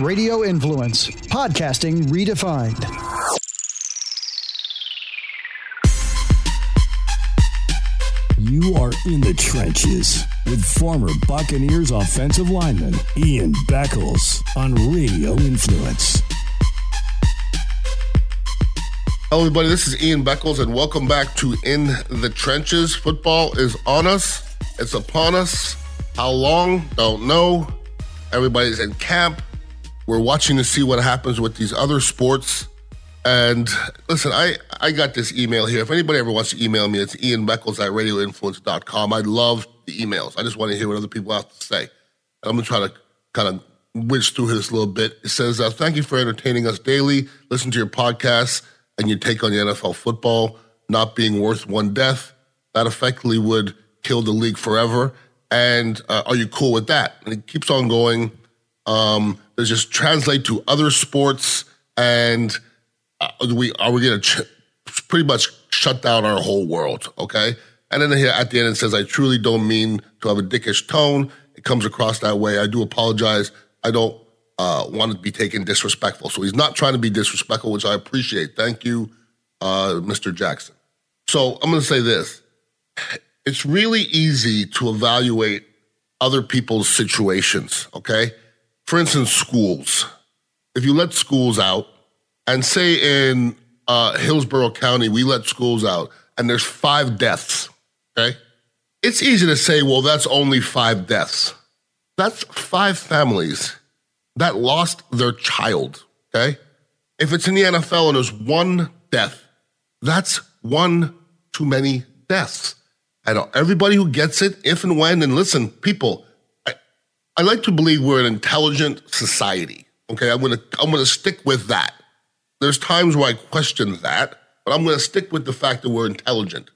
Radio Influence, podcasting redefined. You are in the trenches with former Buccaneers offensive lineman Ian Beckles on Radio Influence. Hello, everybody. This is Ian Beckles, and welcome back to In the Trenches. Football is on us, it's upon us. How long? Don't know. Everybody's in camp. We're watching to see what happens with these other sports. And listen, I, I got this email here. If anybody ever wants to email me, it's Ian Beckles at radioinfluence.com. I love the emails. I just want to hear what other people have to say. And I'm going to try to kind of whiz through this a little bit. It says, uh, Thank you for entertaining us daily. Listen to your podcasts and your take on the NFL football not being worth one death. That effectively would kill the league forever. And uh, are you cool with that? And it keeps on going. Um, just translate to other sports and uh, we are we going to ch- pretty much shut down our whole world? Okay. And then here at the end it says, "I truly don't mean to have a dickish tone. It comes across that way. I do apologize. I don't uh, want to be taken disrespectful." So he's not trying to be disrespectful, which I appreciate. Thank you, uh, Mr. Jackson. So I'm going to say this: it's really easy to evaluate other people's situations. Okay, for instance, schools. If you let schools out and say in uh, Hillsborough County, we let schools out and there's five deaths, okay? It's easy to say, well, that's only five deaths. That's five families that lost their child, okay? If it's in the NFL and there's one death, that's one too many deaths. I know everybody who gets it, if and when, and listen, people, I, like to believe we're an intelligent society. Okay, I'm gonna I'm gonna stick with that. There's times where I question that, but I'm to stick with the fact that we're intelligent.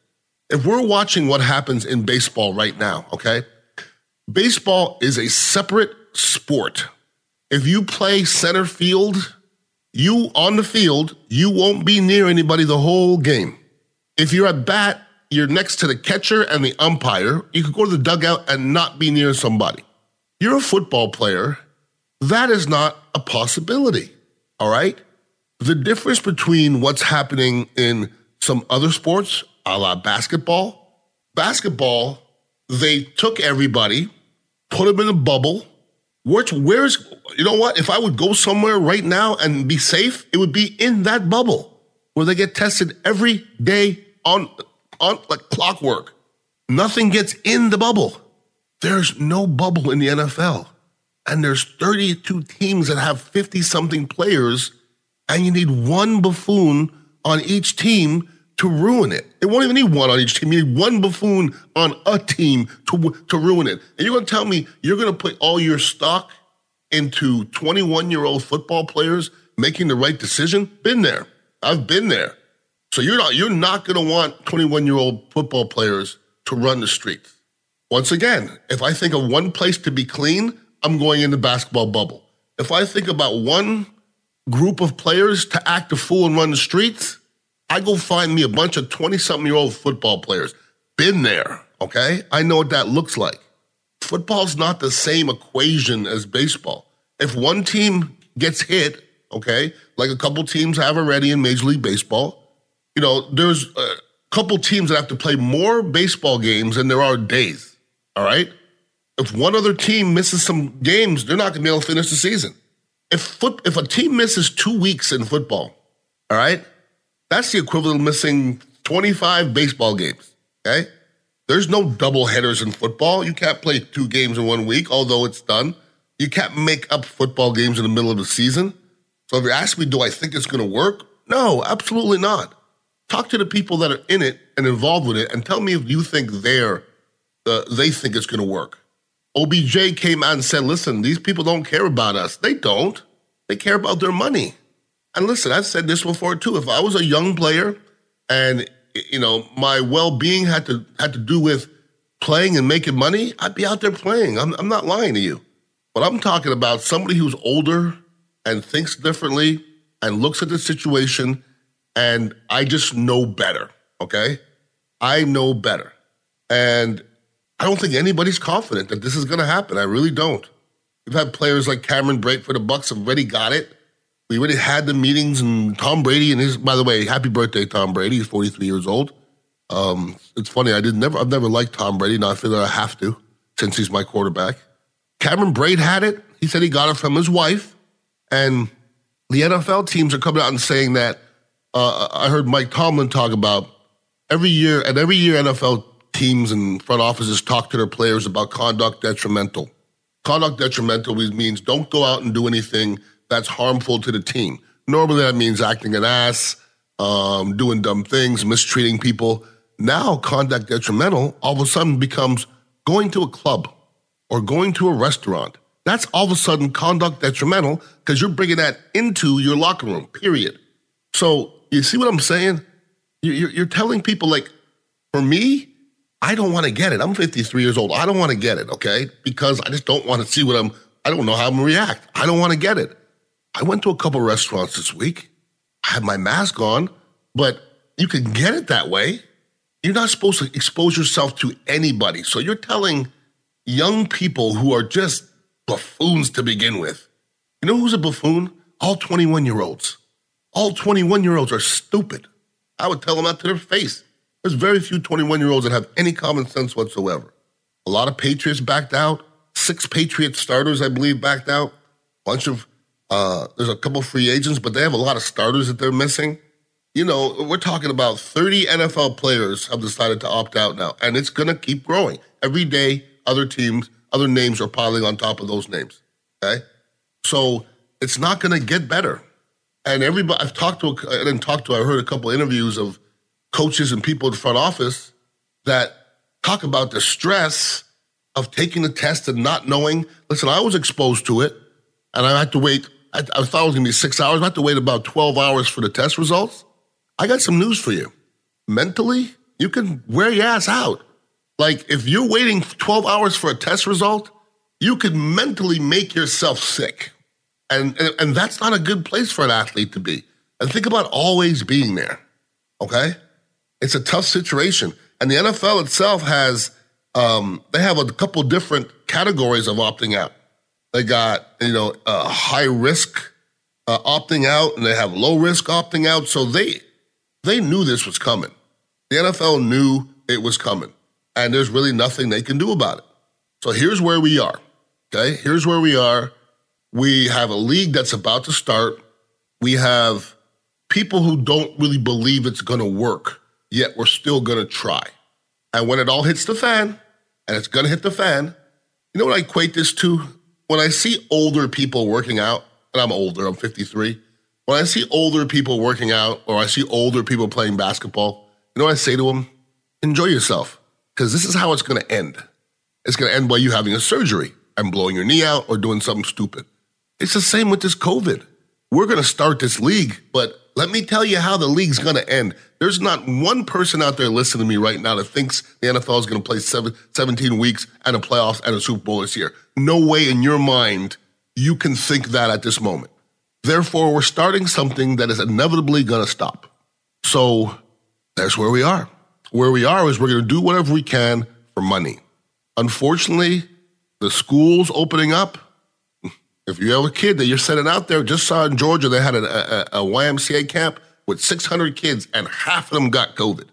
If we're watching what happens in baseball right now, okay? Baseball is a separate sport. If you play center field, you on the field, you won't be near anybody the whole game. If you're at bat, you're next to the catcher and the umpire. You could go to the dugout and not be near somebody. You're a football player. That is not a possibility. All right? The difference between what's happening in some other sports, a la basketball, basketball, they took everybody, put them in a bubble. Which, where's, you know what? If I would go somewhere right now and be safe, it would be in that bubble where they get tested every day on, on like clockwork. Nothing gets in the bubble. There's no bubble in the NFL. And there's 32 teams that have 50 something players and you need one buffoon on each team to ruin it. It won't even need one on each team. You need one buffoon on a team to, to ruin it. And you're going to tell me you're going to put all your stock into 21 year old football players making the right decision? Been there. I've been there. So you're not, you're not going to want 21 year old football players to run the streets. Once again, if I think of one place to be clean, I'm going in the basketball bubble. If I think about one group of players to act a fool and run the streets, I go find me a bunch of 20 something year old football players. Been there, okay? I know what that looks like. Football's not the same equation as baseball. If one team gets hit, okay, like a couple teams have already in Major League Baseball, you know, there's a couple teams that have to play more baseball games than there are days, all right? If one other team misses some games, they're not going to be able to finish the season if foot, if a team misses two weeks in football, all right, that's the equivalent of missing 25 baseball games. Okay. There's no double headers in football. You can't play two games in one week, although it's done. You can't make up football games in the middle of the season. So if you ask me, do I think it's going to work? No, absolutely not. Talk to the people that are in it and involved with it and tell me if you think they're, uh, they think it's going to work. OBJ came out and said, listen, these people don't care about us. They don't. They care about their money. And listen, I've said this before too. If I was a young player and you know my well-being had to had to do with playing and making money, I'd be out there playing. I'm, I'm not lying to you. But I'm talking about somebody who's older and thinks differently and looks at the situation and I just know better. Okay. I know better. And I don't think anybody's confident that this is going to happen. I really don't. We've had players like Cameron Brate for the Bucks have already got it. We already had the meetings, and Tom Brady and his. By the way, happy birthday, Tom Brady. He's 43 years old. Um, it's funny. I did never. I've never liked Tom Brady. Now I feel that I have to since he's my quarterback. Cameron Brate had it. He said he got it from his wife, and the NFL teams are coming out and saying that. Uh, I heard Mike Tomlin talk about every year, and every year NFL teams and front offices talk to their players about conduct detrimental. Conduct detrimental means don't go out and do anything that's harmful to the team. Normally that means acting an ass, um, doing dumb things, mistreating people. Now, conduct detrimental all of a sudden becomes going to a club or going to a restaurant. That's all of a sudden conduct detrimental because you're bringing that into your locker room, period. So, you see what I'm saying? You're, you're telling people, like, for me, I don't want to get it. I'm 53 years old. I don't want to get it, okay? Because I just don't want to see what I'm, I don't know how I'm going to react. I don't want to get it. I went to a couple restaurants this week. I had my mask on, but you can get it that way. You're not supposed to expose yourself to anybody. So you're telling young people who are just buffoons to begin with. You know who's a buffoon? All 21 year olds. All 21 year olds are stupid. I would tell them that to their face. There's very few 21 year olds that have any common sense whatsoever. A lot of Patriots backed out. Six Patriot starters, I believe, backed out. Bunch of, uh, there's a couple free agents, but they have a lot of starters that they're missing you know, we're talking about 30 NFL players have decided to opt out now, and it's going to keep growing. Every day, other teams, other names are piling on top of those names. Okay. So it's not going to get better. And everybody, I've talked to, I didn't talk to, I heard a couple interviews of coaches and people in the front office that talk about the stress of taking the test and not knowing. Listen, I was exposed to it and I had to wait. I, I thought it was going to be six hours. I had to wait about 12 hours for the test results. I got some news for you. Mentally, you can wear your ass out. Like if you're waiting 12 hours for a test result, you could mentally make yourself sick. And, and, and that's not a good place for an athlete to be. And think about always being there. Okay? It's a tough situation. And the NFL itself has um, they have a couple different categories of opting out. They got, you know, a high risk uh, opting out and they have low risk opting out. So they they knew this was coming. The NFL knew it was coming, and there's really nothing they can do about it. So here's where we are. Okay, here's where we are. We have a league that's about to start. We have people who don't really believe it's going to work, yet we're still going to try. And when it all hits the fan, and it's going to hit the fan, you know what I equate this to? When I see older people working out, and I'm older, I'm 53, when I see older people working out or I see older people playing basketball, you know what I say to them? Enjoy yourself because this is how it's going to end. It's going to end by you having a surgery and blowing your knee out or doing something stupid. It's the same with this COVID. We're going to start this league, but let me tell you how the league's going to end. There's not one person out there listening to me right now that thinks the NFL is going to play seven, 17 weeks and a playoffs and a Super Bowl this year. No way in your mind you can think that at this moment. Therefore, we're starting something that is inevitably going to stop. So that's where we are. Where we are is we're going to do whatever we can for money. Unfortunately, the schools opening up, if you have a kid that you're sending out there, just saw in Georgia, they had a, a, a YMCA camp with 600 kids and half of them got COVID.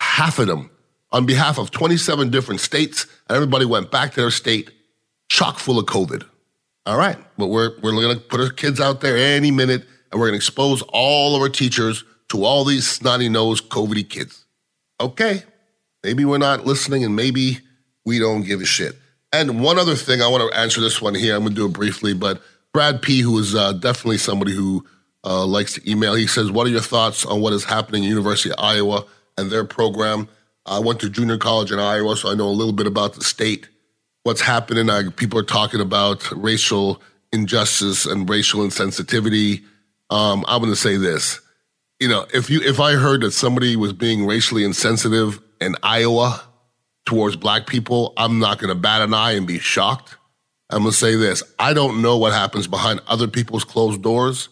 Half of them on behalf of 27 different states, and everybody went back to their state chock full of COVID. All right, but we're we're going to put our kids out there any minute, and we're going to expose all of our teachers to all these snotty nosed COVIDy kids. Okay, maybe we're not listening, and maybe we don't give a shit. And one other thing, I want to answer this one here. I'm going to do it briefly, but Brad P, who is uh, definitely somebody who uh, likes to email, he says, "What are your thoughts on what is happening at University of Iowa and their program?" I went to junior college in Iowa, so I know a little bit about the state what's happening. Uh, people are talking about racial injustice and racial insensitivity. Um, I'm going to say this. You know, if you if I heard that somebody was being racially insensitive in Iowa towards black people, I'm not going to bat an eye and be shocked. I'm going to say this. I don't know what happens behind other people's closed doors,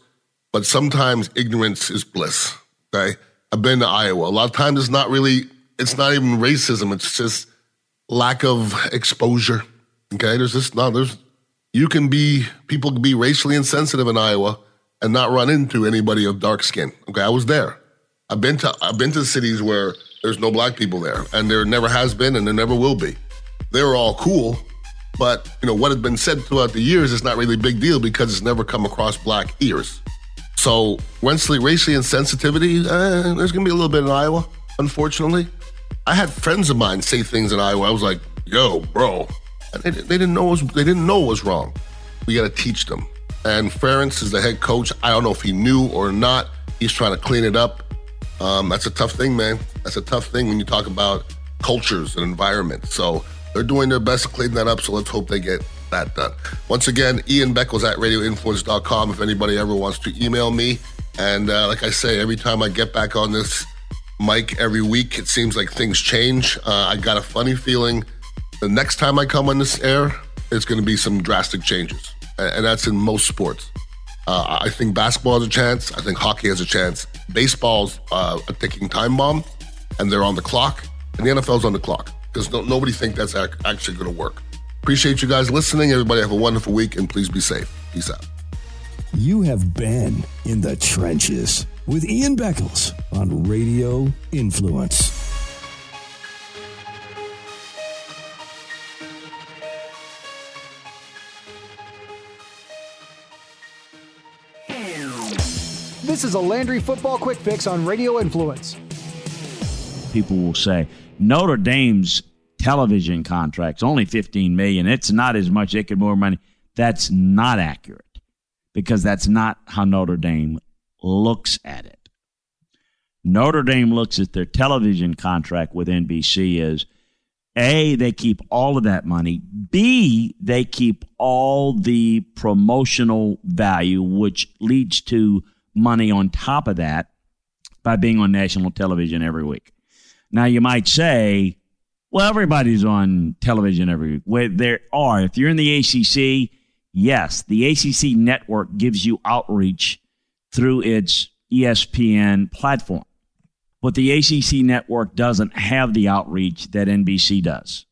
but sometimes ignorance is bliss. Okay. I've been to Iowa. A lot of times it's not really, it's not even racism. It's just lack of exposure. Okay, there's just not, there's you can be people can be racially insensitive in Iowa and not run into anybody of dark skin. Okay, I was there. I've been to I've been to cities where there's no black people there, and there never has been, and there never will be. They were all cool, but you know what has been said throughout the years is not really a big deal because it's never come across black ears. So racially, racially insensitivity, uh, there's gonna be a little bit in Iowa, unfortunately. I had friends of mine say things in Iowa. I was like, "Yo, bro," they, they didn't know was, they didn't know was wrong. We got to teach them. And Ferentz is the head coach. I don't know if he knew or not. He's trying to clean it up. Um, that's a tough thing, man. That's a tough thing when you talk about cultures and environments. So they're doing their best to clean that up. So let's hope they get that done. Once again, Ian Beckles at radioinfluence.com if anybody ever wants to email me. And uh, like I say, every time I get back on this mic every week, it seems like things change. Uh, I got a funny feeling the next time I come on this air, it's going to be some drastic changes and that's in most sports. Uh, I think basketball has a chance. I think hockey has a chance. Baseball's uh, a ticking time bomb, and they're on the clock. And the NFL's on the clock because no, nobody think that's ac- actually going to work. Appreciate you guys listening. Everybody have a wonderful week, and please be safe. Peace out. You have been in the trenches with Ian Beckles on Radio Influence. This is a Landry Football Quick Fix on Radio Influence. People will say Notre Dame's television contract's only 15 million. It's not as much. They could more money. That's not accurate because that's not how Notre Dame looks at it. Notre Dame looks at their television contract with NBC as A, they keep all of that money. B, they keep all the promotional value, which leads to money on top of that by being on national television every week. Now, you might say, well, everybody's on television every week. Well, there are. If you're in the ACC, yes, the ACC network gives you outreach through its ESPN platform. But the ACC network doesn't have the outreach that NBC does.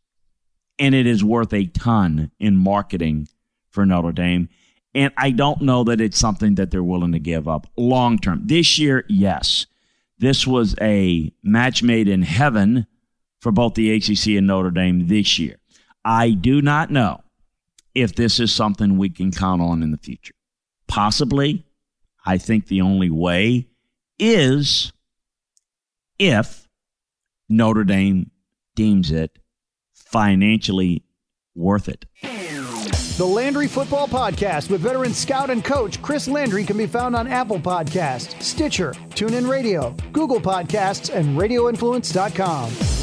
And it is worth a ton in marketing for Notre Dame. And I don't know that it's something that they're willing to give up long term. This year, yes. This was a match made in heaven for both the ACC and Notre Dame this year. I do not know if this is something we can count on in the future. Possibly. I think the only way is if Notre Dame deems it financially worth it. The Landry Football Podcast with veteran scout and coach Chris Landry can be found on Apple Podcasts, Stitcher, TuneIn Radio, Google Podcasts, and RadioInfluence.com.